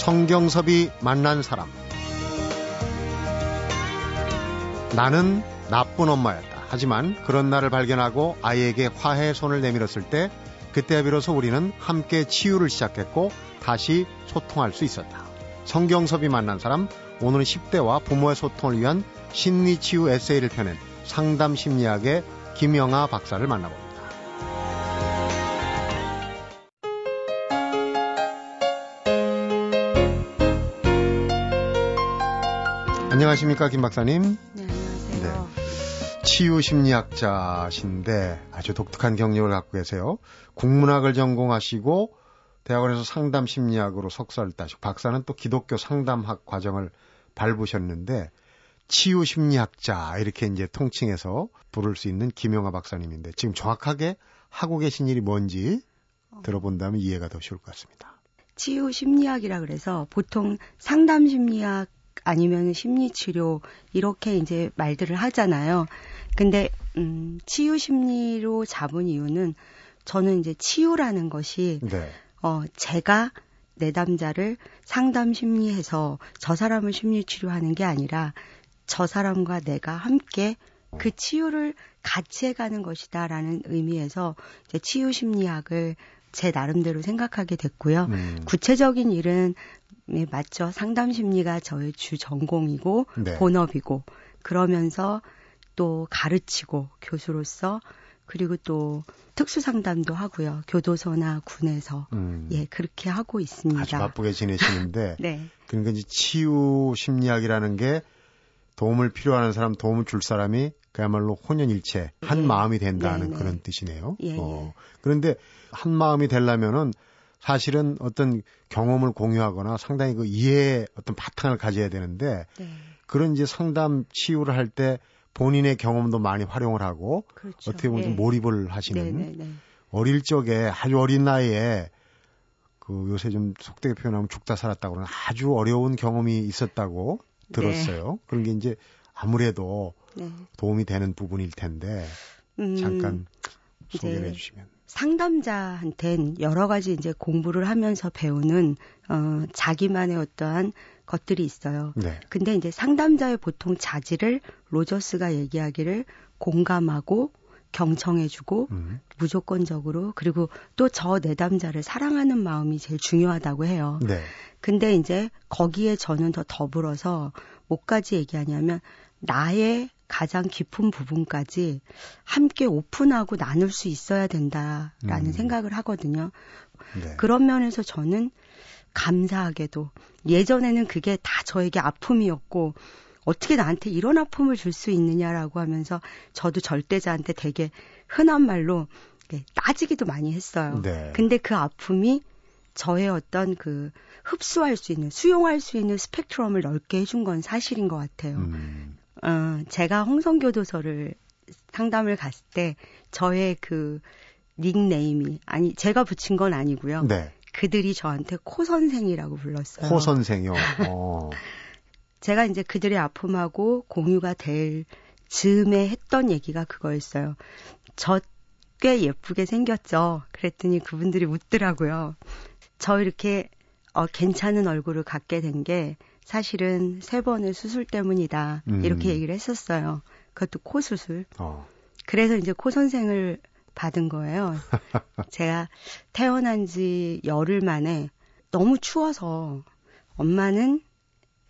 성경섭이 만난 사람. 나는 나쁜 엄마였다. 하지만 그런 나를 발견하고 아이에게 화해 손을 내밀었을 때 그때야 비로소 우리는 함께 치유를 시작했고 다시 소통할 수 있었다. 성경섭이 만난 사람 오늘은 10대와 부모의 소통을 위한 심리치유 에세이를 펴낸 상담 심리학의 김영아 박사를 만나봅니다. 안녕하십니까 김 박사님. 네, 안녕하세요. 네. 치유 심리학자신데 아주 독특한 경력을 갖고 계세요. 국문학을 전공하시고 대학원에서 상담 심리학으로 석사를 따시고 박사는 또 기독교 상담학 과정을 밟으셨는데 치유 심리학자 이렇게 이제 통칭해서 부를 수 있는 김영하 박사님인데 지금 정확하게 하고 계신 일이 뭔지 들어본다면 이해가 더 쉬울 것 같습니다. 치유 심리학이라 그래서 보통 상담 심리학 아니면 심리 치료 이렇게 이제 말들을 하잖아요. 근데 음 치유 심리로 잡은 이유는 저는 이제 치유라는 것이 네. 어 제가 내담자를 상담 심리해서 저 사람을 심리 치료하는 게 아니라 저 사람과 내가 함께 그 치유를 같이 해가는 것이다라는 의미에서 이제 치유 심리학을 제 나름대로 생각하게 됐고요. 음, 구체적인 일은 네, 맞죠. 상담 심리가 저의 주 전공이고 네. 본업이고 그러면서 또 가르치고 교수로서 그리고 또 특수 상담도 하고요. 교도소나 군에서 음, 예 그렇게 하고 있습니다. 아주 바쁘게 지내시는데 네, 그러니까 이제 치유 심리학이라는 게 도움을 필요하는 사람, 도움을 줄 사람이 그야말로 혼연일체 한 네. 마음이 된다는 네, 네. 그런 뜻이네요. 예, 어, 그런데 한 마음이 되려면은 사실은 어떤 경험을 공유하거나 상당히 그 이해의 어떤 바탕을 가져야 되는데 네, 그런 이제 상담 치유를 할 때 본인의 경험도 많이 활용을 하고 그렇죠. 어떻게 보면 좀 예. 몰입을 하시는 네, 네, 네. 어릴 적에 아주 어린 나이에 그 요새 좀 속되게 표현하면 죽다 살았다고 그러는 아주 어려운 경험이 있었다고 들었어요. 그런 게 이제 아무래도 네. 도움이 되는 부분일 텐데 음, 잠깐 소개를 해주시면. 상담자한텐 여러 가지 이제 공부를 하면서 배우는 어 자기만의 어떠한 것들이 있어요. 네. 근데 이제 상담자의 보통 자질을 로저스가 얘기하기를 공감하고 경청해주고 음. 무조건적으로 그리고 또 저 내담자를 사랑하는 마음이 제일 중요하다고 해요. 네. 근데 이제 거기에 저는 더 더불어서 뭐까지 얘기하냐면 나의 가장 깊은 부분까지 함께 오픈하고 나눌 수 있어야 된다라는 음. 생각을 하거든요. 네. 그런 면에서 저는 감사하게도 예전에는 그게 다 저에게 아픔이었고 어떻게 나한테 이런 아픔을 줄 수 있느냐라고 하면서 저도 절대자한테 되게 흔한 말로 따지기도 많이 했어요. 네. 근데 그 아픔이 저의 어떤 그 흡수할 수 있는 수용할 수 있는 스펙트럼을 넓게 해준 건 사실인 것 같아요. 음. 어, 제가 홍성교도소를 상담을 갔을 때 저의 그 닉네임이 아니 제가 붙인 건 아니고요. 네. 그들이 저한테 코 선생이라고 불렀어요. 코 선생요. 어. 제가 이제 그들의 아픔하고 공유가 될 즈음에 했던 얘기가 그거였어요. 저 꽤 예쁘게 생겼죠. 그랬더니 그분들이 웃더라고요. 저 이렇게 어, 괜찮은 얼굴을 갖게 된 게 사실은 세 번의 수술 때문이다. 음. 이렇게 얘기를 했었어요. 그것도 코 수술. 어. 그래서 이제 코 선생을 받은 거예요. 제가 태어난 지 열흘 만에 너무 추워서 엄마는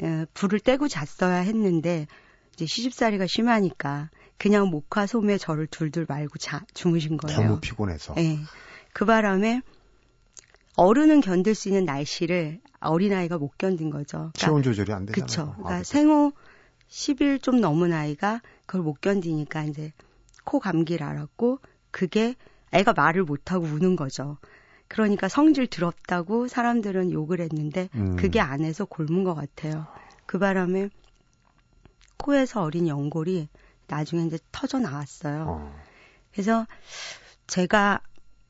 어, 불을 떼고 잤어야 했는데 이제 시집살이가 심하니까 그냥 목화 소매 저를 둘둘 말고 자, 주무신 거예요. 너무 피곤해서. 예. 그 바람에 어른은 견딜 수 있는 날씨를 어린아이가 못 견딘 거죠. 그러니까 체온 조절이 안 되잖아요. 그쵸. 아, 그러니까 그쵸. 생후 10일 좀 넘은 아이가 그걸 못 견디니까 이제 코 감기를 앓았고 그게 애가 말을 못하고 우는 거죠. 그러니까 성질 더럽다고 사람들은 욕을 했는데 음. 그게 안에서 곪은 것 같아요. 그 바람에 코에서 어린 연골이 나중에 이제 터져 나왔어요. 어. 그래서 제가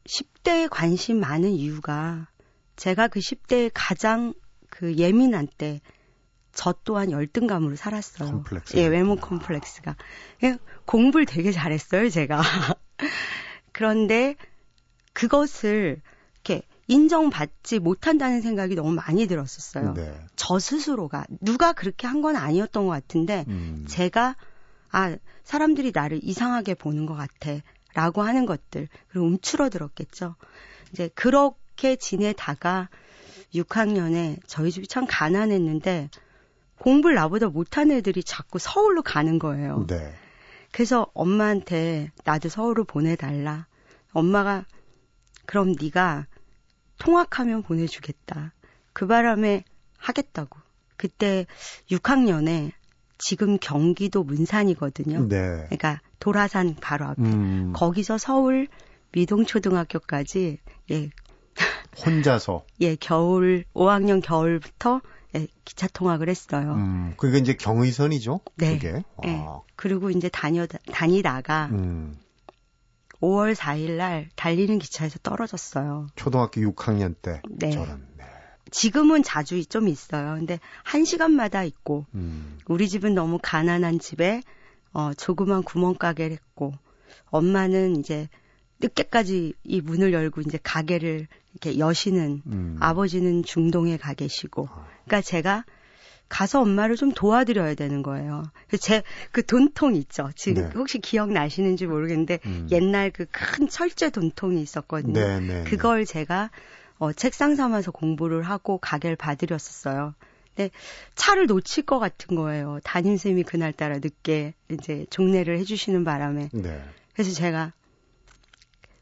10대에 관심 많은 이유가 제가 그 10대에 가장 그 예민한 때 저 또한 열등감으로 살았어요. 컴플렉스. 예, 외모 컴플렉스가. 예, 공부를 되게 잘했어요, 제가. 그런데 그것을 이렇게 인정받지 못한다는 생각이 너무 많이 들었었어요. 네. 저 스스로가 누가 그렇게 한 건 아니었던 것 같은데 음. 제가 아 사람들이 나를 이상하게 보는 것 같아 라고 하는 것들 그리고 움츠러들었겠죠. 이제 그렇게 지내다가 6학년에 저희 집이 참 가난했는데 공부를 나보다 못한 애들이 자꾸 서울로 가는 거예요. 네. 그래서 엄마한테 나도 서울을 보내달라. 엄마가 그럼 네가 통학하면 보내주겠다. 그 바람에 하겠다고. 그때 6학년에 지금 경기도 문산이거든요. 네. 그러니까 도라산 바로 앞에. 음. 거기서 서울 미동초등학교까지 예, 혼자서. 예, 겨울 5학년 겨울부터 예, 기차 통학을 했어요. 음. 그게 이제 경의선이죠. 네. 그게. 예. 와. 그리고 이제 다녀 다니다가 음. 5월 4일 날 달리는 기차에서 떨어졌어요. 초등학교 6학년 때. 네. 저런. 네. 지금은 자주 좀 있어요. 근데 한 시간마다 있고 음. 우리 집은 너무 가난한 집에 어 조그만 구멍가게를 했고 엄마는 이제 늦게까지 이 문을 열고 이제 가게를 이렇게 여시는 음. 아버지는 중동에 가 계시고 아. 그러니까 제가 가서 엄마를 좀 도와드려야 되는 거예요. 제 그 돈통 있죠. 지금 네. 혹시 기억 나시는지 모르겠는데 음. 옛날 그 큰 철제 돈통이 있었거든요. 네, 네. 그걸 제가 어, 책상 삼아서 공부를 하고 가게를 봐드렸었어요. 근데 차를 놓칠 것 같은 거예요. 담임 쌤이 그날따라 늦게 이제 종례를 해주시는 바람에. 네. 그래서 제가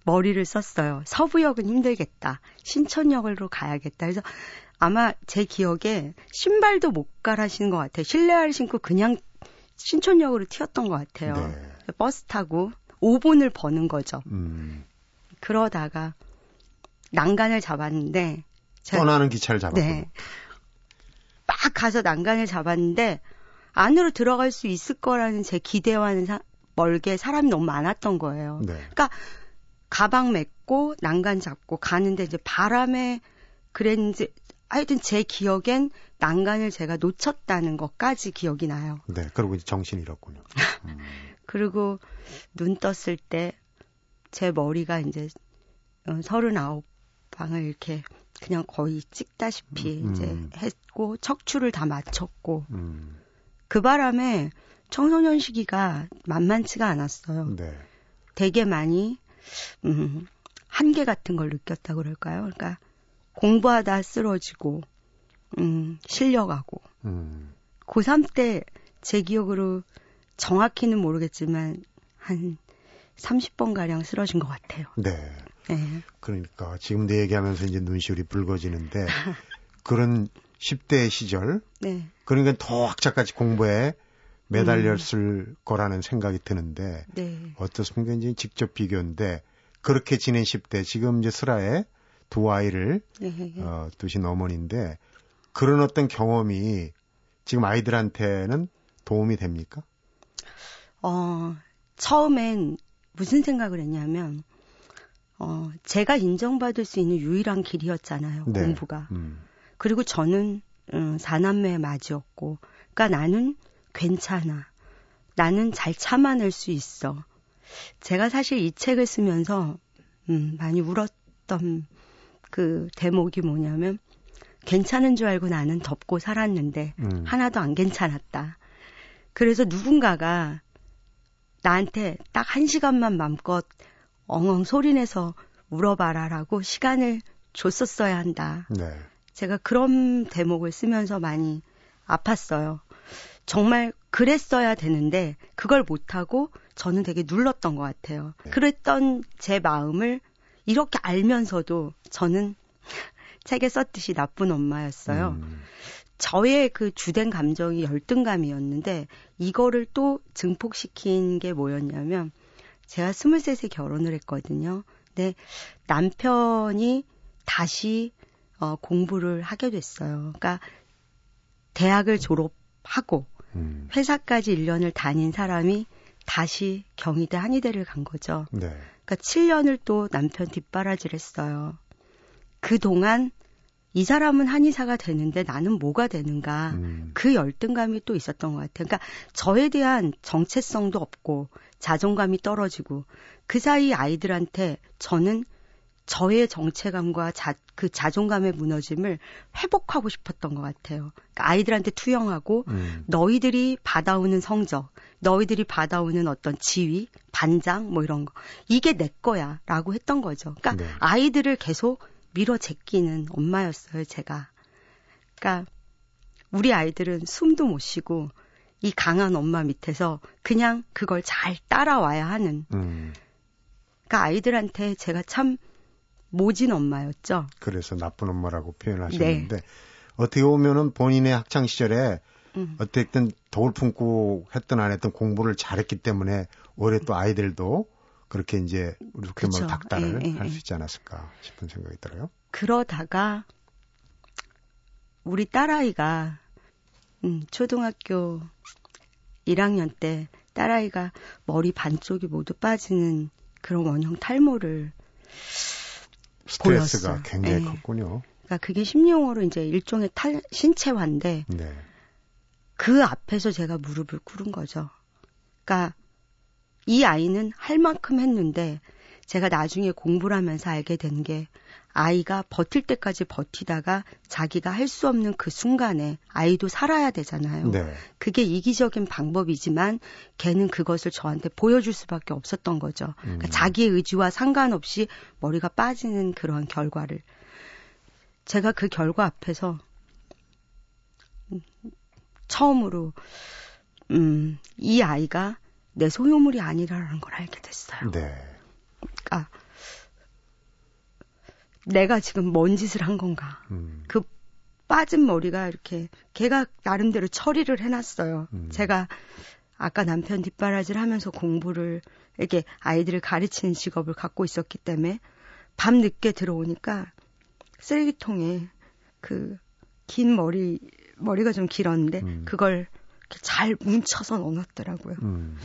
머리를 썼어요. 서부역은 힘들겠다. 신촌역으로 가야겠다. 그래서 아마 제 기억에 신발도 못 갈아시는 것 같아요. 실내화를 신고 그냥 신촌역으로 튀었던 것 같아요. 네. 버스 타고 5분을 버는 거죠. 음. 그러다가 난간을 잡았는데 떠나는 기차를 잡았고. 네. 막 가서 난간을 잡았는데 안으로 들어갈 수 있을 거라는 제 기대와는 사- 멀게 사람이 너무 많았던 거예요. 네. 그러니까 가방 메고 난간 잡고 가는데 이제 바람에 그랬는지 하여튼 제 기억엔 난간을 제가 놓쳤다는 것까지 기억이 나요. 네. 그리고 이제 정신이 잃었군요. 음. 그리고 눈 떴을 때 제 머리가 이제 어, 서른아홉 방을 이렇게 그냥 거의 찍다시피 음. 이제 했고 척추를 다 맞췄고 음. 그 바람에 청소년 시기가 만만치가 않았어요. 네. 되게 많이 음, 한계 같은 걸 느꼈다 그럴까요? 그러니까 공부하다 쓰러지고 음, 실려가고 음. 고3 때 제 기억으로 정확히는 모르겠지만 한 30번 가량 쓰러진 것 같아요. 네. 네. 그러니까 지금 내 얘기하면서 이제 눈시울이 붉어지는데 그런 10대 시절 네. 그러니까 더 학자까지 공부에 매달렸을 거라는 생각이 드는데 네. 어떻습니까? 이제 직접 비교인데 그렇게 지낸 10대 지금 이제 슬하에 두 아이를 네. 어, 두신 어머니인데 그런 어떤 경험이 지금 아이들한테는 도움이 됩니까? 어, 처음엔 무슨 생각을 했냐면, 어, 제가 인정받을 수 있는 유일한 길이었잖아요, 네. 공부가. 음. 그리고 저는, 음, 사남매의 맞이었고, 그니까 나는 괜찮아. 나는 잘 참아낼 수 있어. 제가 사실 이 책을 쓰면서, 음, 많이 울었던 그 대목이 뭐냐면, 괜찮은 줄 알고 나는 덮고 살았는데, 음. 하나도 안 괜찮았다. 그래서 누군가가 나한테 딱 한 시간만 맘껏 엉엉 소리내서 울어봐라라고 시간을 줬었어야 한다. 네. 제가 그런 대목을 쓰면서 많이 아팠어요. 정말 그랬어야 되는데 그걸 못하고 저는 되게 눌렀던 것 같아요. 네. 그랬던 제 마음을 이렇게 알면서도 저는 책에 썼듯이 나쁜 엄마였어요. 음. 저의 그 주된 감정이 열등감이었는데 이거를 또 증폭시킨 게 뭐였냐면 제가 23세 결혼을 했거든요. 근데 남편이 다시 어, 공부를 하게 됐어요. 그러니까 대학을 졸업하고 음. 회사까지 1년을 다닌 사람이 다시 경희대 한의대를 간 거죠. 네. 그러니까 7년을 또 남편 뒷바라지를 했어요. 그동안 이 사람은 한의사가 되는데 나는 뭐가 되는가. 음. 그 열등감이 또 있었던 것 같아요. 그러니까 저에 대한 정체성도 없고 자존감이 떨어지고 그 사이 아이들한테 저는 저의 정체감과 자, 그 자존감의 무너짐을 회복하고 싶었던 것 같아요. 그러니까 아이들한테 투영하고 음. 너희들이 받아오는 성적, 너희들이 받아오는 어떤 지위, 반장 뭐 이런 거 이게 내 거야라고 했던 거죠. 그러니까 네. 아이들을 계속 밀어 제끼는 엄마였어요, 제가. 그러니까 우리 아이들은 숨도 못 쉬고 이 강한 엄마 밑에서 그냥 그걸 잘 따라와야 하는. 음. 그러니까 아이들한테 제가 참 모진 엄마였죠. 그래서 나쁜 엄마라고 표현하셨는데 네. 어떻게 보면은 본인의 학창 시절에 음. 어쨌든 돌 품고 했던 안 했던 공부를 잘했기 때문에 올해 또 아이들도 그렇게 이제 속말 뭐 닥달을 예, 예, 할수 예. 있지 않았을까 싶은 생각이 들어요. 그러다가 우리 딸아이가 음, 초등학교 1학년 때 딸아이가 머리 반쪽이 모두 빠지는 그런 원형 탈모를 스트레스가. 굉장히 네. 컸군요. 그러니까 그게 심용어로 이제 일종의 탈, 신체화인데 네. 그 앞에서 제가 무릎을 꿇은 거죠. 그러니까 이 아이는 할 만큼 했는데 제가 나중에 공부를 하면서 알게 된 게 아이가 버틸 때까지 버티다가 자기가 할 수 없는 그 순간에 아이도 살아야 되잖아요. 네. 그게 이기적인 방법이지만 걔는 그것을 저한테 보여줄 수밖에 없었던 거죠. 그러니까 음. 자기의 의지와 상관없이 머리가 빠지는 그런 결과를. 제가 그 결과 앞에서 처음으로 음, 이 아이가 내 소유물이 아니라는 걸 알게 됐어요. 네. 그러니까 내가 지금 뭔 짓을 한 건가. 음. 그 빠진 머리가 이렇게 걔가 나름대로 처리를 해놨어요. 음. 제가 아까 남편 뒷바라지를 하면서 공부를 이렇게 아이들을 가르치는 직업을 갖고 있었기 때문에 밤 늦게 들어오니까 쓰레기통에 그 긴 머리 머리가 좀 길었는데 음. 그걸 잘 뭉쳐서 넣어놨더라고요. 음.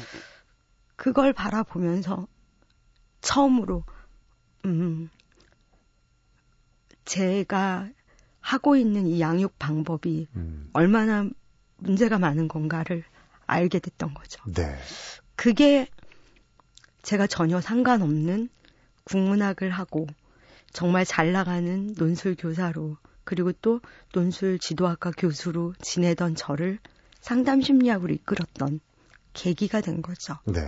그걸 바라보면서 처음으로 음 제가 하고 있는 이 양육 방법이 음. 얼마나 문제가 많은 건가를 알게 됐던 거죠. 네. 그게 제가 전혀 상관없는 국문학을 하고 정말 잘 나가는 논술 교사로 그리고 또 논술 지도학과 교수로 지내던 저를 상담 심리학으로 이끌었던 계기가 된 거죠. 네.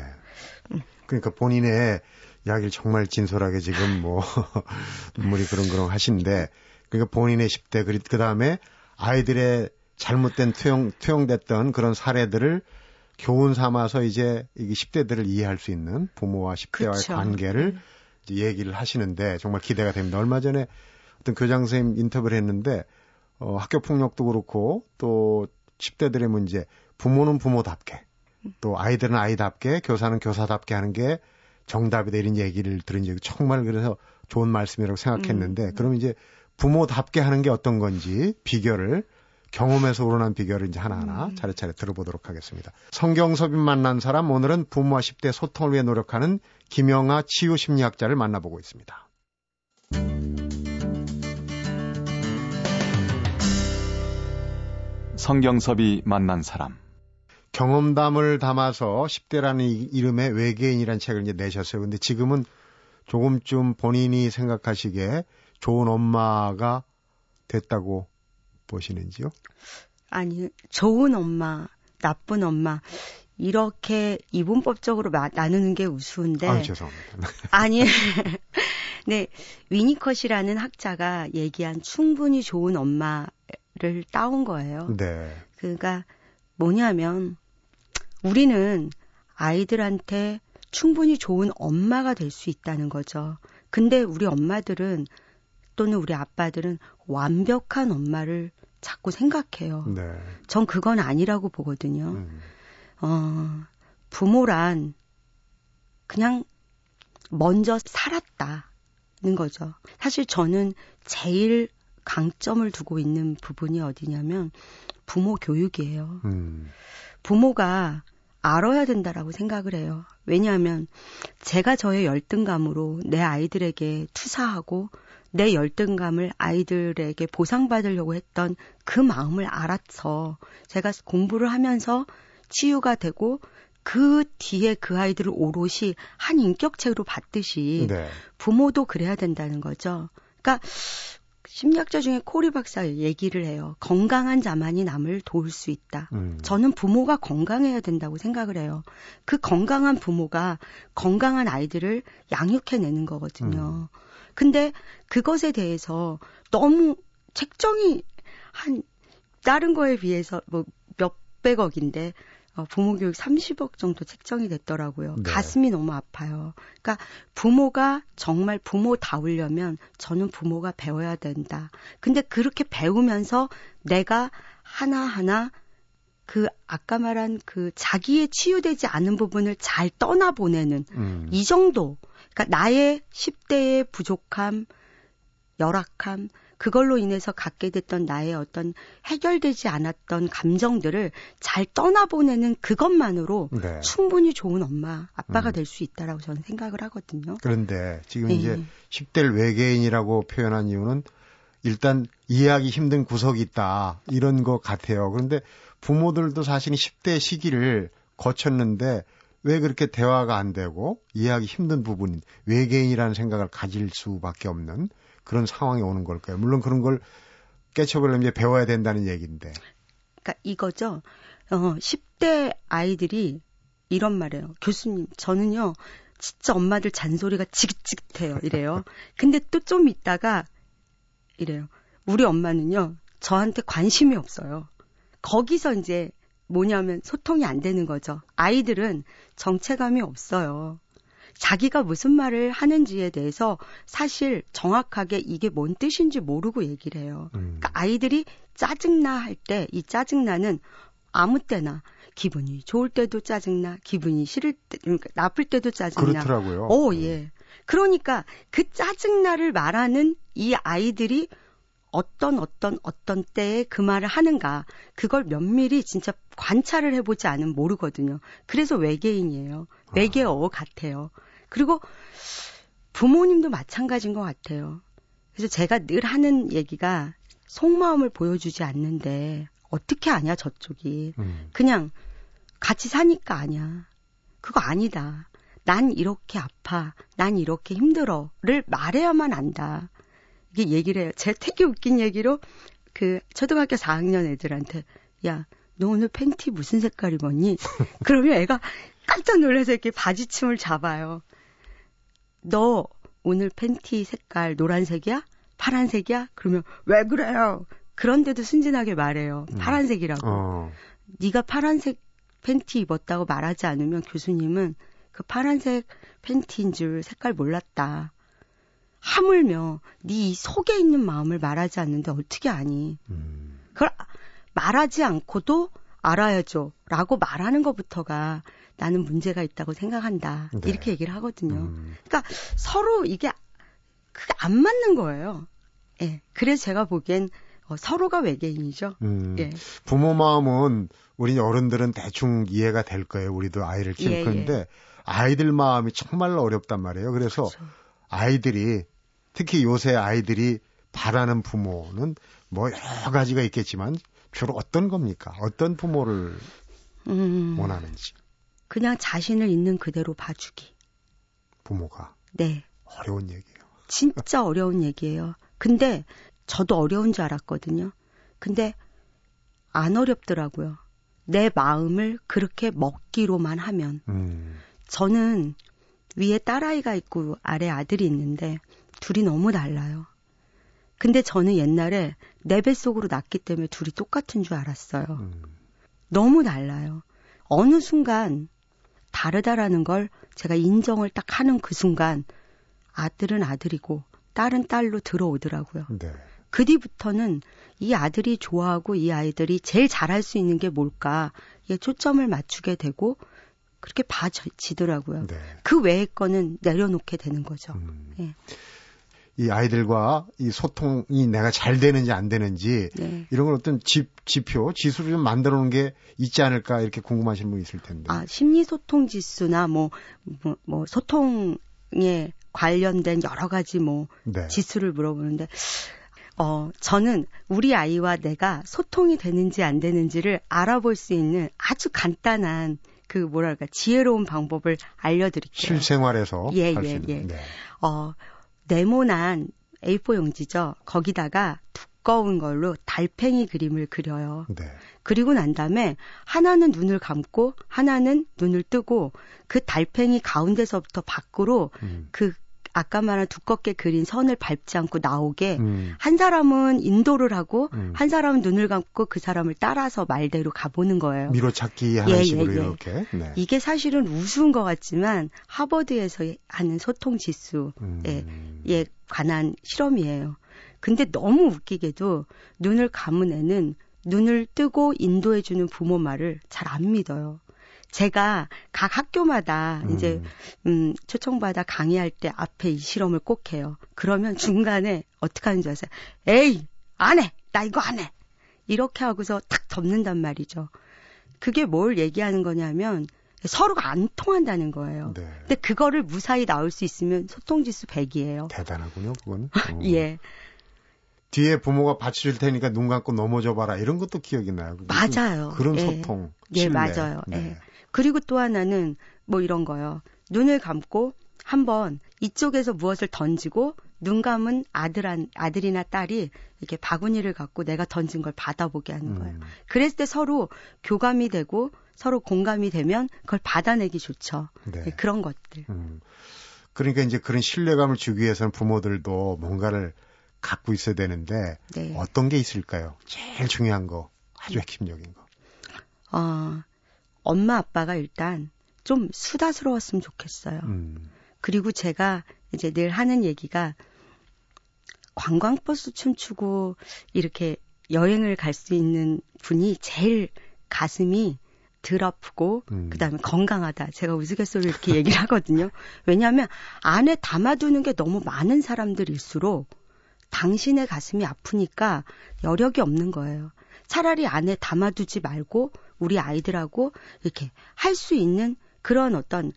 음. 그러니까 본인의 이야기를 정말 진솔하게 지금 뭐 눈물이 그렁그렁 하시는데 그러니까 본인의 10대 그 다음에 아이들의 잘못된 투영 투영됐던 그런 사례들을 교훈 삼아서 이제 이 10대들을 이해할 수 있는 부모와 10대와의 그쵸. 관계를 음. 이제 얘기를 하시는데 정말 기대가 됩니다. 얼마 전에 어떤 교장 선생님 인터뷰를 했는데 어, 학교 폭력도 그렇고 또 10대들의 문제 부모는 부모답게 또 아이들은 아이답게 교사는 교사답게 하는 게 정답이다 이런 얘기를 들은 적이 정말 그래서 좋은 말씀이라고 생각했는데 음. 그럼 이제 부모답게 하는 게 어떤 건지 비결을 경험에서 우러난 비결을 이제 하나하나 음. 차례차례 들어보도록 하겠습니다. 성경섭이 만난 사람 오늘은 부모와 10대 소통을 위해 노력하는 김영아 치유 심리학자를 만나보고 있습니다. 성경섭이 만난 사람 경험담을 담아서 10대라는 이름의 외계인이라는 책을 이제 내셨어요. 근데 지금은 조금쯤 본인이 생각하시기에 좋은 엄마가 됐다고 보시는지요? 아니, 좋은 엄마, 나쁜 엄마, 이렇게 이분법적으로 마, 나누는 게 우스운데. 아, 죄송합니다. 아니, 네, 위니컷이라는 학자가 얘기한 충분히 좋은 엄마를 따온 거예요. 네. 그러니까 뭐냐면 우리는 아이들한테 충분히 좋은 엄마가 될 수 있다는 거죠. 근데 우리 엄마들은 또는 우리 아빠들은 완벽한 엄마를 자꾸 생각해요. 네. 전 그건 아니라고 보거든요. 음. 어, 부모란 그냥 먼저 살았다는 거죠. 사실 저는 제일 강점을 두고 있는 부분이 어디냐면 부모 교육이에요. 음. 부모가 알아야 된다라고 생각을 해요. 왜냐하면 제가 저의 열등감으로 내 아이들에게 투사하고 내 열등감을 아이들에게 보상받으려고 했던 그 마음을 알아서 제가 공부를 하면서 치유가 되고 그 뒤에 그 아이들을 오롯이 한 인격체로 봤듯이 네. 부모도 그래야 된다는 거죠. 그러니까 심리학자 중에 코리 박사 얘기를 해요. 건강한 자만이 남을 도울 수 있다. 음. 저는 부모가 건강해야 된다고 생각을 해요. 그 건강한 부모가 건강한 아이들을 양육해내는 거거든요. 음. 근데 그것에 대해서 너무 책정이 한 다른 거에 비해서 뭐 몇백억인데 어, 부모 교육 30억 정도 책정이 됐더라고요. 네. 가슴이 너무 아파요. 그러니까 부모가 정말 부모다우려면 저는 부모가 배워야 된다. 근데 그렇게 배우면서 내가 하나하나 그 아까 말한 그 자기의 치유되지 않은 부분을 잘 떠나보내는 음. 이 정도. 그러니까 나의 10대의 부족함, 열악함, 그걸로 인해서 갖게 됐던 나의 어떤 해결되지 않았던 감정들을 잘 떠나보내는 그것만으로 네. 충분히 좋은 엄마, 아빠가 음. 될수 있다라고 저는 생각을 하거든요. 그런데 지금 네. 이제 10대를 외계인이라고 표현한 이유는 일단 이해하기 힘든 구석이 있다 이런 것 같아요. 그런데 부모들도 사실은 10대 시기를 거쳤는데 왜 그렇게 대화가 안 되고 이해하기 힘든 부분인 외계인이라는 생각을 가질 수밖에 없는 그런 상황이 오는 걸까요? 물론 그런 걸 깨쳐보려면 이제 배워야 된다는 얘기인데. 그러니까 이거죠. 어, 10대 아이들이 이런 말이에요. 교수님, 저는요, 진짜 엄마들 잔소리가 지긋지긋해요. 이래요. 근데 또 좀 있다가 이래요. 우리 엄마는요, 저한테 관심이 없어요. 거기서 이제 뭐냐면 소통이 안 되는 거죠. 아이들은 정체감이 없어요. 자기가 무슨 말을 하는지에 대해서 사실 정확하게 이게 뭔 뜻인지 모르고 얘기를 해요. 음. 그러니까 아이들이 짜증나 할 때 이 짜증나는 아무 때나 기분이 좋을 때도 짜증나, 기분이 싫을 때, 그러니까 나쁠 때도 짜증나. 그렇더라고요. 오, 예. 그러니까 그 짜증나를 말하는 이 아이들이 어떤 어떤 어떤 때에 그 말을 하는가 그걸 면밀히 진짜 관찰을 해보지 않으면 모르거든요. 그래서 외계인이에요. 외계어 같아요. 그리고 부모님도 마찬가지인 것 같아요. 그래서 제가 늘 하는 얘기가 속마음을 보여주지 않는데 어떻게 아냐 저쪽이 음. 그냥 같이 사니까 아냐. 그거 아니다. 난 이렇게 아파. 난 이렇게 힘들어.를 말해야만 안다. 이게 얘기를 해요. 제 되게 웃긴 얘기로 그 초등학교 4학년 애들한테 야, 너 오늘 팬티 무슨 색깔 입었니? 그러면 애가 깜짝 놀라서 이렇게 바지춤을 잡아요. 너 오늘 팬티 색깔 노란색이야? 파란색이야? 그러면 왜 그래요? 그런데도 순진하게 말해요. 음. 파란색이라고. 어. 네가 파란색 팬티 입었다고 말하지 않으면 교수님은 그 파란색 팬티인 줄 색깔 몰랐다. 하물며 네 속에 있는 마음을 말하지 않는데 어떻게 아니? 음. 그걸 말하지 않고도 알아야죠. 라고 말하는 것부터가 나는 문제가 있다고 생각한다. 네. 이렇게 얘기를 하거든요. 음. 그러니까 서로 이게 그게 안 맞는 거예요. 예. 그래서 제가 보기엔 어, 서로가 외계인이죠. 음. 예. 부모 마음은 우리 어른들은 대충 이해가 될 거예요. 우리도 아이를 키울 예, 건데 아이들 마음이 정말로 어렵단 말이에요. 그래서 그렇죠. 아이들이 특히 요새 아이들이 바라는 부모는 뭐 여러 가지가 있겠지만 주로 어떤 겁니까? 어떤 부모를 음, 원하는지 그냥 자신을 있는 그대로 봐주기. 부모가 네. 어려운 얘기예요. 진짜 어려운 얘기예요. 근데 저도 어려운 줄 알았거든요. 근데 안 어렵더라고요. 내 마음을 그렇게 먹기로만 하면. 음. 저는 위에 딸아이가 있고 아래 아들이 있는데 둘이 너무 달라요. 근데 저는 옛날에 내 뱃속으로 낳기 때문에 둘이 똑같은 줄 알았어요. 음. 너무 달라요. 어느 순간 다르다라는 걸 제가 인정을 딱 하는 그 순간 아들은 아들이고 딸은 딸로 들어오더라고요. 네. 그 뒤부터는 이 아들이 좋아하고 이 아이들이 제일 잘할 수 있는 게 뭘까에 초점을 맞추게 되고 그렇게 봐지더라고요. 네. 그 외의 거는 내려놓게 되는 거죠. 음. 예. 이 아이들과 이 소통이 내가 잘 되는지 안 되는지 네. 이런 걸 어떤 지, 지표, 지수를 좀 만들어 놓은 게 있지 않을까 이렇게 궁금하신 분 있을 텐데. 아, 심리 소통 지수나 뭐, 뭐, 뭐 소통에 관련된 여러 가지 뭐 네. 지수를 물어보는데, 어, 저는 우리 아이와 내가 소통이 되는지 안 되는지를 알아볼 수 있는 아주 간단한 그 뭐랄까 지혜로운 방법을 알려드릴게요. 실생활에서 예, 예, 있는. 예. 네. 어, 네모난 A4 용지죠. 거기다가 두꺼운 걸로 달팽이 그림을 그려요. 네. 그리고 난 다음에 하나는 눈을 감고 하나는 눈을 뜨고 그 달팽이 가운데서부터 밖으로 음. 그 아까 말한 두껍게 그린 선을 밟지 않고 나오게 음. 한 사람은 인도를 하고 음. 한 사람은 눈을 감고 그 사람을 따라서 말대로 가보는 거예요. 미로찾기 하는 예, 식으로 예, 예. 이렇게. 네. 이게 사실은 우스운 것 같지만 하버드에서 하는 소통 지수 음. 에 관한 실험이에요. 근데 너무 웃기게도 눈을 감은 애는 눈을 뜨고 인도해주는 부모 말을 잘 안 믿어요. 제가 각 학교마다 이제 음, 초청받아 강의할 때 앞에 이 실험을 꼭 해요. 그러면 중간에 어떻게 하는 줄 아세요? 에이, 안 해! 나 이거 안 해! 이렇게 하고서 탁 덮는단 말이죠. 그게 뭘 얘기하는 거냐면 서로가 안 통한다는 거예요. 네. 근데 그거를 무사히 나올 수 있으면 소통 지수 100이에요. 대단하군요, 그거는. 어. 예. 뒤에 부모가 받쳐줄 테니까 눈 감고 넘어져 봐라. 이런 것도 기억이 나요. 맞아요. 그런 예. 소통. 예, 신뢰. 맞아요. 네. 예. 그리고 또 하나는 뭐 이런 거요. 눈을 감고 한번 이쪽에서 무엇을 던지고 눈 감은 아들 아들이나 딸이 이렇게 바구니를 갖고 내가 던진 걸 받아보게 하는 거예요. 음. 그랬을 때 서로 교감이 되고 서로 공감이 되면 그걸 받아내기 좋죠. 네. 예, 그런 것들. 음. 그러니까 이제 그런 신뢰감을 주기 위해서는 부모들도 뭔가를 갖고 있어야 되는데 네. 어떤 게 있을까요? 제일 중요한 거, 아주 핵심적인 거. 어, 엄마 아빠가 일단 좀 수다스러웠으면 좋겠어요. 음. 그리고 제가 이제 늘 하는 얘기가 관광버스 춤추고 이렇게 여행을 갈 수 있는 분이 제일 가슴이 덜 아프고 음. 그다음에 건강하다. 제가 우스갯소리로 이렇게 얘기를 하거든요. 왜냐하면 안에 담아두는 게 너무 많은 사람들일수록 당신의 가슴이 아프니까 여력이 없는 거예요. 차라리 안에 담아두지 말고 우리 아이들하고 이렇게 할 수 있는 그런 어떤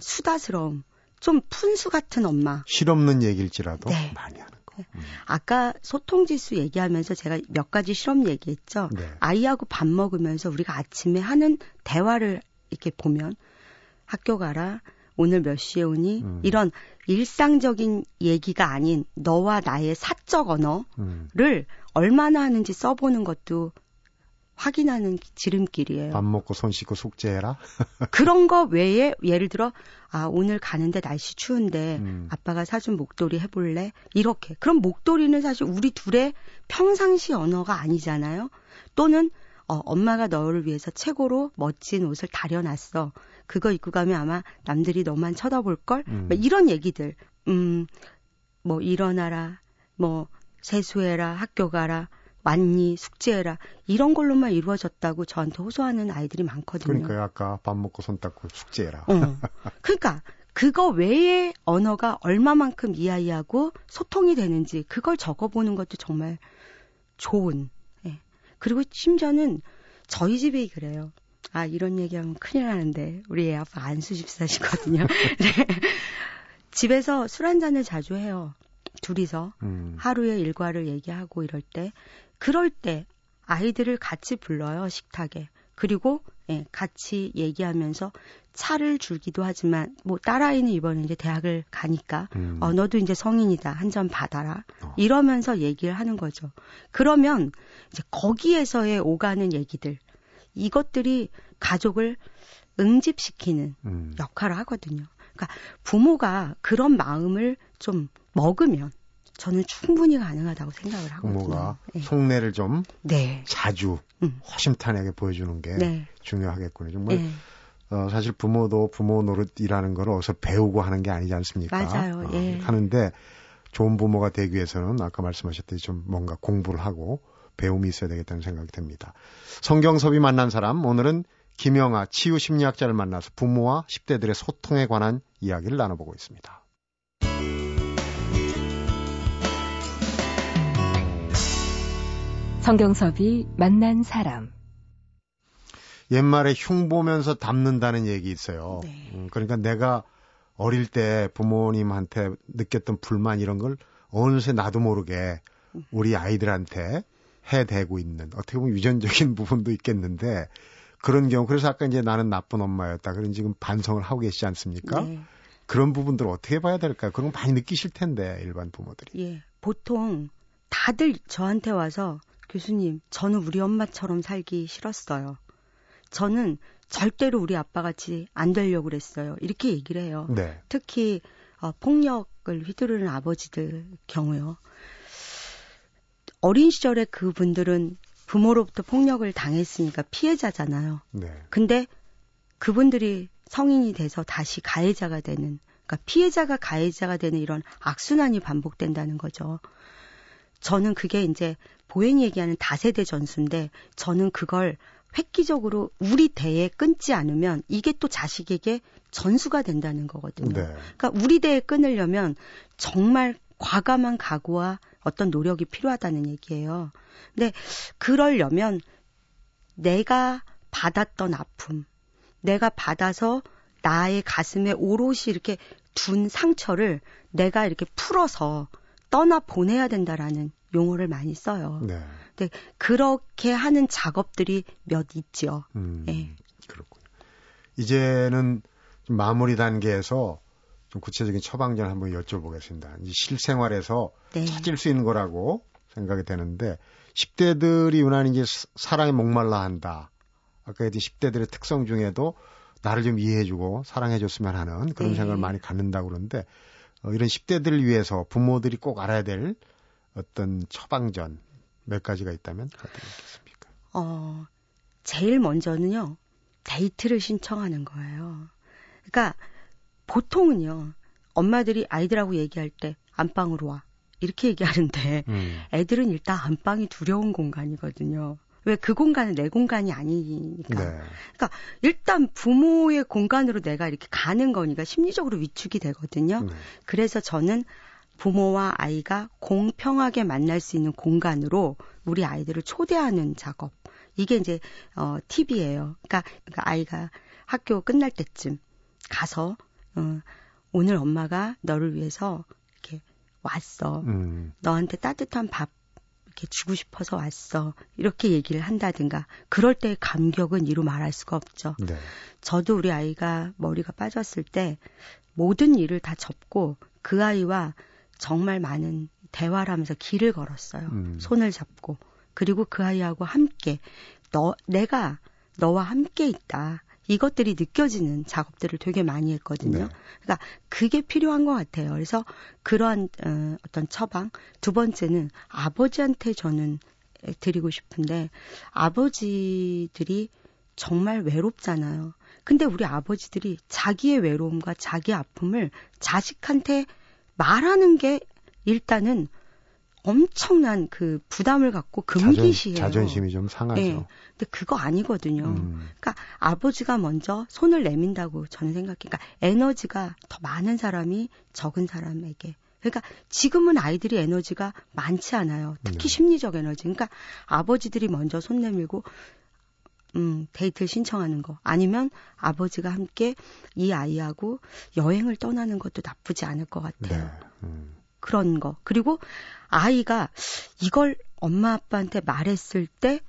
수다스러움, 좀 푼수 같은 엄마. 실없는 얘기일지라도 네. 많이 하는 거. 음. 아까 소통지수 얘기하면서 제가 몇 가지 실험 얘기했죠. 네. 아이하고 밥 먹으면서 우리가 아침에 하는 대화를 이렇게 보면 학교 가라, 오늘 몇 시에 오니? 음. 이런 일상적인 얘기가 아닌 너와 나의 사적 언어를 음. 얼마나 하는지 써보는 것도 확인하는 지름길이에요. 밥 먹고 손 씻고 숙제해라. 그런 거 외에 예를 들어 아 오늘 가는데 날씨 추운데 음. 아빠가 사준 목도리 해볼래? 이렇게 그럼 목도리는 사실 우리 둘의 평상시 언어가 아니잖아요. 또는 어, 엄마가 너를 위해서 최고로 멋진 옷을 다려놨어. 그거 입고 가면 아마 남들이 너만 쳐다볼 걸. 음. 뭐 이런 얘기들. 음, 뭐 일어나라, 뭐 세수해라, 학교 가라, 왔니, 숙제해라 이런 걸로만 이루어졌다고 저한테 호소하는 아이들이 많거든요. 그러니까 아까 밥 먹고 손 닦고 숙제해라. 어. 그러니까 그거 외의 언어가 얼마만큼 이 아이하고 소통이 되는지 그걸 적어보는 것도 정말 좋은. 예. 그리고 심지어는 저희 집이 그래요. 아 이런 얘기하면 큰일 나는데 우리 애 아빠 안수 집사시거든요. 네. 집에서 술 한 잔을 자주 해요. 둘이서 음. 하루의 일과를 얘기하고 이럴 때 그럴 때 아이들을 같이 불러요 식탁에 그리고 예, 같이 얘기하면서 차를 줄기도 하지만 뭐 딸아이는 이번에 이제 대학을 가니까 음. 어 너도 이제 성인이다 한 잔 받아라 어. 이러면서 얘기를 하는 거죠 그러면 이제 거기에서의 오가는 얘기들 이것들이 가족을 응집시키는 음. 역할을 하거든요. 그러니까 부모가 그런 마음을 좀 먹으면 저는 충분히 가능하다고 생각을 하거든요. 부모가 네. 속내를 좀 네. 자주 음. 허심탄회하게 보여주는 게 네. 중요하겠군요. 정말 네. 어, 사실 부모도 부모 노릇이라는 걸 어디서 배우고 하는 게 아니지 않습니까? 맞아요. 어, 예. 하는데 좋은 부모가 되기 위해서는 아까 말씀하셨듯이 좀 뭔가 공부를 하고 배움이 있어야 되겠다는 생각이 듭니다. 성경섭이 만난 사람 오늘은 김영아 치유 심리학자를 만나서 부모와 10대들의 소통에 관한 이야기를 나눠보고 있습니다. 성경섭이 만난 사람. 옛말에 흉 보면서 담는다는 얘기 있어요. 네. 음, 그러니까 내가 어릴 때 부모님한테 느꼈던 불만 이런 걸 어느새 나도 모르게 우리 아이들한테 해대고 있는 어떻게 보면 유전적인 부분도 있겠는데 그런 경우 그래서 아까 이제 나는 나쁜 엄마였다. 그런 지금 반성을 하고 계시지 않습니까? 네. 그런 부분들 어떻게 봐야 될까요? 그런 거 많이 느끼실 텐데 일반 부모들이. 예. 보통 다들 저한테 와서 교수님, 저는 우리 엄마처럼 살기 싫었어요. 저는 절대로 우리 아빠 같이 안 되려고 그랬어요. 이렇게 얘기를 해요. 네. 특히 어, 폭력을 휘두르는 아버지들 경우요. 어린 시절에 그분들은 부모로부터 폭력을 당했으니까 피해자잖아요. 네. 근데 그분들이 성인이 돼서 다시 가해자가 되는, 그러니까 피해자가 가해자가 되는 이런 악순환이 반복된다는 거죠. 저는 그게 이제 보행이 얘기하는 다세대 전수인데 저는 그걸 획기적으로 우리 대에 끊지 않으면 이게 또 자식에게 전수가 된다는 거거든요. 네. 그러니까 우리 대에 끊으려면 정말 과감한 각오와 어떤 노력이 필요하다는 얘기예요. 근데 그러려면 내가 받았던 아픔, 내가 받아서 나의 가슴에 오롯이 이렇게 둔 상처를 내가 이렇게 풀어서 떠나 보내야 된다라는 용어를 많이 써요. 네. 근데 그렇게 하는 작업들이 몇 있죠. 음, 예. 그렇군요. 이제는 좀 마무리 단계에서 좀 구체적인 처방전 한번 여쭤보겠습니다. 이제 실생활에서 네. 찾을 수 있는 거라고 생각이 되는데 10대들이 유난히 이제 사- 사랑에 목말라 한다. 아까 얘기 10대들의 특성 중에도 나를 좀 이해해주고 사랑해줬으면 하는 그런 네. 생각을 많이 갖는다고 그러는데 어, 이런 10대들을 위해서 부모들이 꼭 알아야 될 어떤 처방전 몇 가지가 있다면 어떤 게 있겠습니까? 어, 제일 먼저는요, 데이트를 신청하는 거예요. 그러니까, 보통은요, 엄마들이 아이들하고 얘기할 때, 안방으로 와. 이렇게 얘기하는데, 음. 애들은 일단 안방이 두려운 공간이거든요. 왜 그 공간은 내 공간이 아니니까. 네. 일단 부모의 공간으로 내가 이렇게 가는 거니까 심리적으로 위축이 되거든요. 네. 그래서 저는 부모와 아이가 공평하게 만날 수 있는 공간으로 우리 아이들을 초대하는 작업. 이게 이제 어 팁이에요. 그러니까, 그러니까 아이가 학교 끝날 때쯤 가서 어 오늘 엄마가 너를 위해서 이렇게 왔어. 음. 너한테 따뜻한 밥 이렇게 주고 싶어서 왔어. 이렇게 얘기를 한다든가. 그럴 때의 감격은 이루 말할 수가 없죠. 네. 저도 우리 아이가 머리가 빠졌을 때 모든 일을 다 접고 그 아이와 정말 많은 대화를 하면서 길을 걸었어요. 음. 손을 잡고. 그리고 그 아이하고 함께 너 내가 너와 함께 있다. 이것들이 느껴지는 작업들을 되게 많이 했거든요. 네. 그러니까 그게 필요한 것 같아요. 그래서 그러한 어, 어떤 처방. 두 번째는 아버지한테 저는 드리고 싶은데 아버지들이 정말 외롭잖아요. 근데 우리 아버지들이 자기의 외로움과 자기 아픔을 자식한테 말하는 게 일단은 엄청난 그 부담을 갖고 금기시해요. 자존, 자존심이 좀 상하죠. 네. 근데 그거 아니거든요. 음. 그러니까 아버지가 먼저 손을 내민다고 저는 생각해요. 그러니까 에너지가 더 많은 사람이 적은 사람에게. 그러니까 지금은 아이들이 에너지가 많지 않아요. 특히 네. 심리적 에너지. 그러니까 아버지들이 먼저 손 내밀고 음, 데이트를 신청하는 거. 아니면 아버지가 함께 이 아이하고 여행을 떠나는 것도 나쁘지 않을 것 같아요. 네. 음. 그런 거. 그리고 아이가 이걸 엄마 아빠한테 말했을 때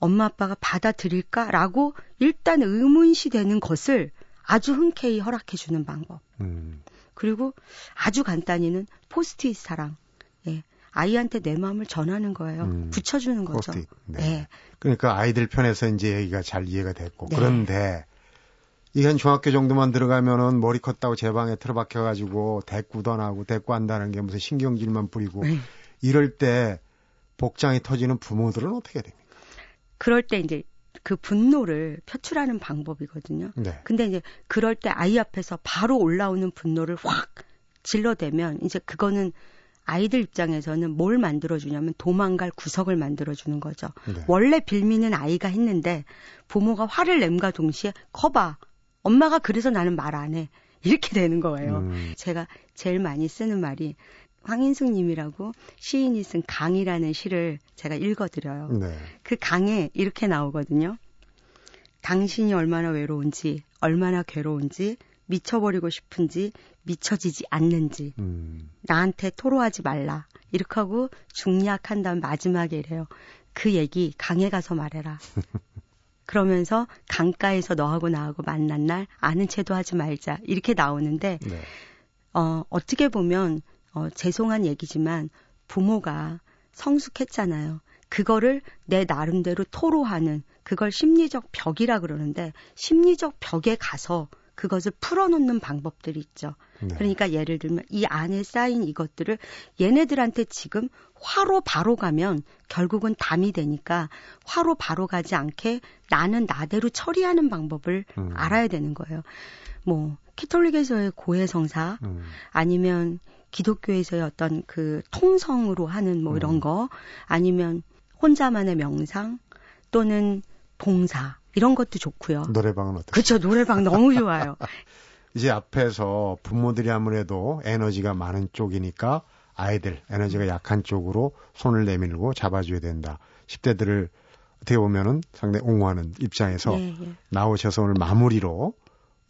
엄마 아빠가 받아들일까라고 일단 의문시 되는 것을 아주 흔쾌히 허락해 주는 방법. 음. 그리고 아주 간단히는 포스트잇 사랑. 예. 아이한테 내 마음을 전하는 거예요. 음. 붙여주는 거죠. 포스트잇. 네. 네. 그러니까 아이들 편에서 이제 얘기가 잘 이해가 됐고 네. 그런데 이게 한 중학교 정도만 들어가면은 머리 컸다고 제 방에 틀어박혀 가지고 대꾸도 안 하고 대꾸한다는 게 무슨 신경질만 뿌리고 네. 이럴 때 복장이 터지는 부모들은 어떻게 됩니까? 그럴 때 이제 그 분노를 표출하는 방법이거든요. 네. 근데 이제 그럴 때 아이 앞에서 바로 올라오는 분노를 확 질러대면 이제 그거는 아이들 입장에서는 뭘 만들어주냐면 도망갈 구석을 만들어주는 거죠. 네. 원래 빌미는 아이가 했는데 부모가 화를 nem과 동시에 커봐. 엄마가 그래서 나는 말 안 해. 이렇게 되는 거예요. 음. 제가 제일 많이 쓰는 말이 황인숙 님이라고 시인이 쓴 강이라는 시를 제가 읽어드려요. 네. 그 강에 이렇게 나오거든요. 당신이 얼마나 외로운지, 얼마나 괴로운지, 미쳐버리고 싶은지, 미쳐지지 않는지, 음. 나한테 토로하지 말라. 이렇게 하고 중략한 다음 마지막에 이래요. 그 얘기 강에 가서 말해라. 그러면서 강가에서 너하고 나하고 만난 날 아는 체도 하지 말자 이렇게 나오는데 네. 어, 어떻게 보면 어, 죄송한 얘기지만 부모가 성숙했잖아요. 그거를 내 나름대로 토로하는 그걸 심리적 벽이라 그러는데 심리적 벽에 가서 그것을 풀어놓는 방법들이 있죠. 네. 그러니까 예를 들면 이 안에 쌓인 이것들을 얘네들한테 지금 화로 바로 가면 결국은 담이 되니까 화로 바로 가지 않게 나는 나대로 처리하는 방법을 음. 알아야 되는 거예요. 뭐 캐톨릭에서의 고해성사 음. 아니면 기독교에서의 어떤 그 통성으로 하는 뭐 이런 음. 거 아니면 혼자만의 명상 또는 봉사 이런 것도 좋고요. 노래방은 어떠세요? 그쵸 노래방 너무 좋아요. 이제 앞에서 부모들이 아무래도 에너지가 많은 쪽이니까 아이들 에너지가 약한 쪽으로 손을 내밀고 잡아줘야 된다. 10대들을 어떻게 보면은 상당히 옹호하는 입장에서 예, 예. 나오셔서 오늘 마무리로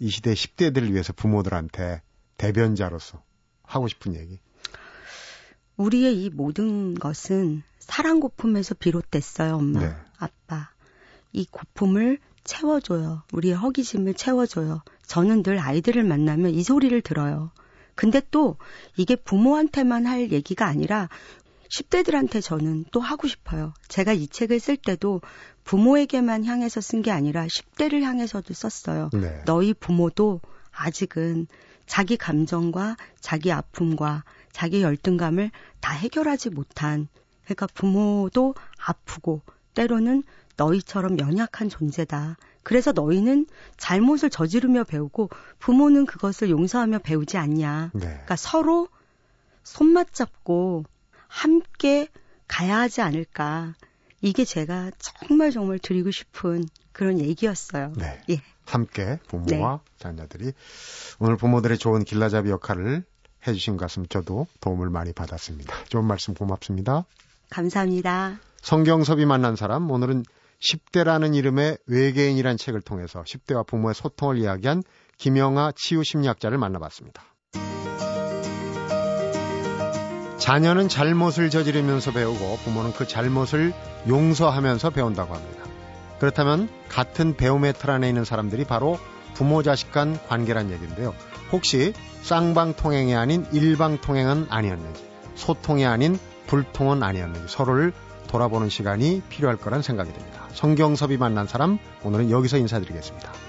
이 시대 10대들을 위해서 부모들한테 대변자로서 하고 싶은 얘기. 우리의 이 모든 것은 사랑 고품에서 비롯됐어요, 엄마, 네. 아빠. 이 고품을 채워줘요. 우리의 허기짐을 채워줘요. 저는 늘 아이들을 만나면 이 소리를 들어요. 근데 또 이게 부모한테만 할 얘기가 아니라 10대들한테 저는 또 하고 싶어요. 제가 이 책을 쓸 때도 부모에게만 향해서 쓴 게 아니라 10대를 향해서도 썼어요. 네. 너희 부모도 아직은 자기 감정과 자기 아픔과 자기 열등감을 다 해결하지 못한 그러니까 부모도 아프고 때로는 너희처럼 연약한 존재다. 그래서 너희는 잘못을 저지르며 배우고 부모는 그것을 용서하며 배우지 않냐. 네. 그러니까 서로 손맛 잡고 함께 가야 하지 않을까. 이게 제가 정말 정말 드리고 싶은 그런 얘기였어요. 네. 예. 함께 부모와 자녀들이 오늘 부모들의 좋은 길라잡이 역할을 해주신 것 같으면 저도 도움을 많이 받았습니다. 좋은 말씀 고맙습니다. 감사합니다. 성경섭이 만난 사람 오늘은 10대라는 이름의 외계인이란 책을 통해서 10대와 부모의 소통을 이야기한 김영하 치유 심리학자를 만나봤습니다. 자녀는 잘못을 저지르면서 배우고 부모는 그 잘못을 용서하면서 배운다고 합니다. 그렇다면 같은 배움의 틀 안에 있는 사람들이 바로 부모 자식 간 관계란 얘기인데요. 혹시 쌍방통행이 아닌 일방통행은 아니었는지, 소통이 아닌 불통은 아니었는지 서로를 돌아보는 시간이 필요할 거란 생각이 듭니다. 성경섭이 만난 사람 오늘은 여기서 인사드리겠습니다.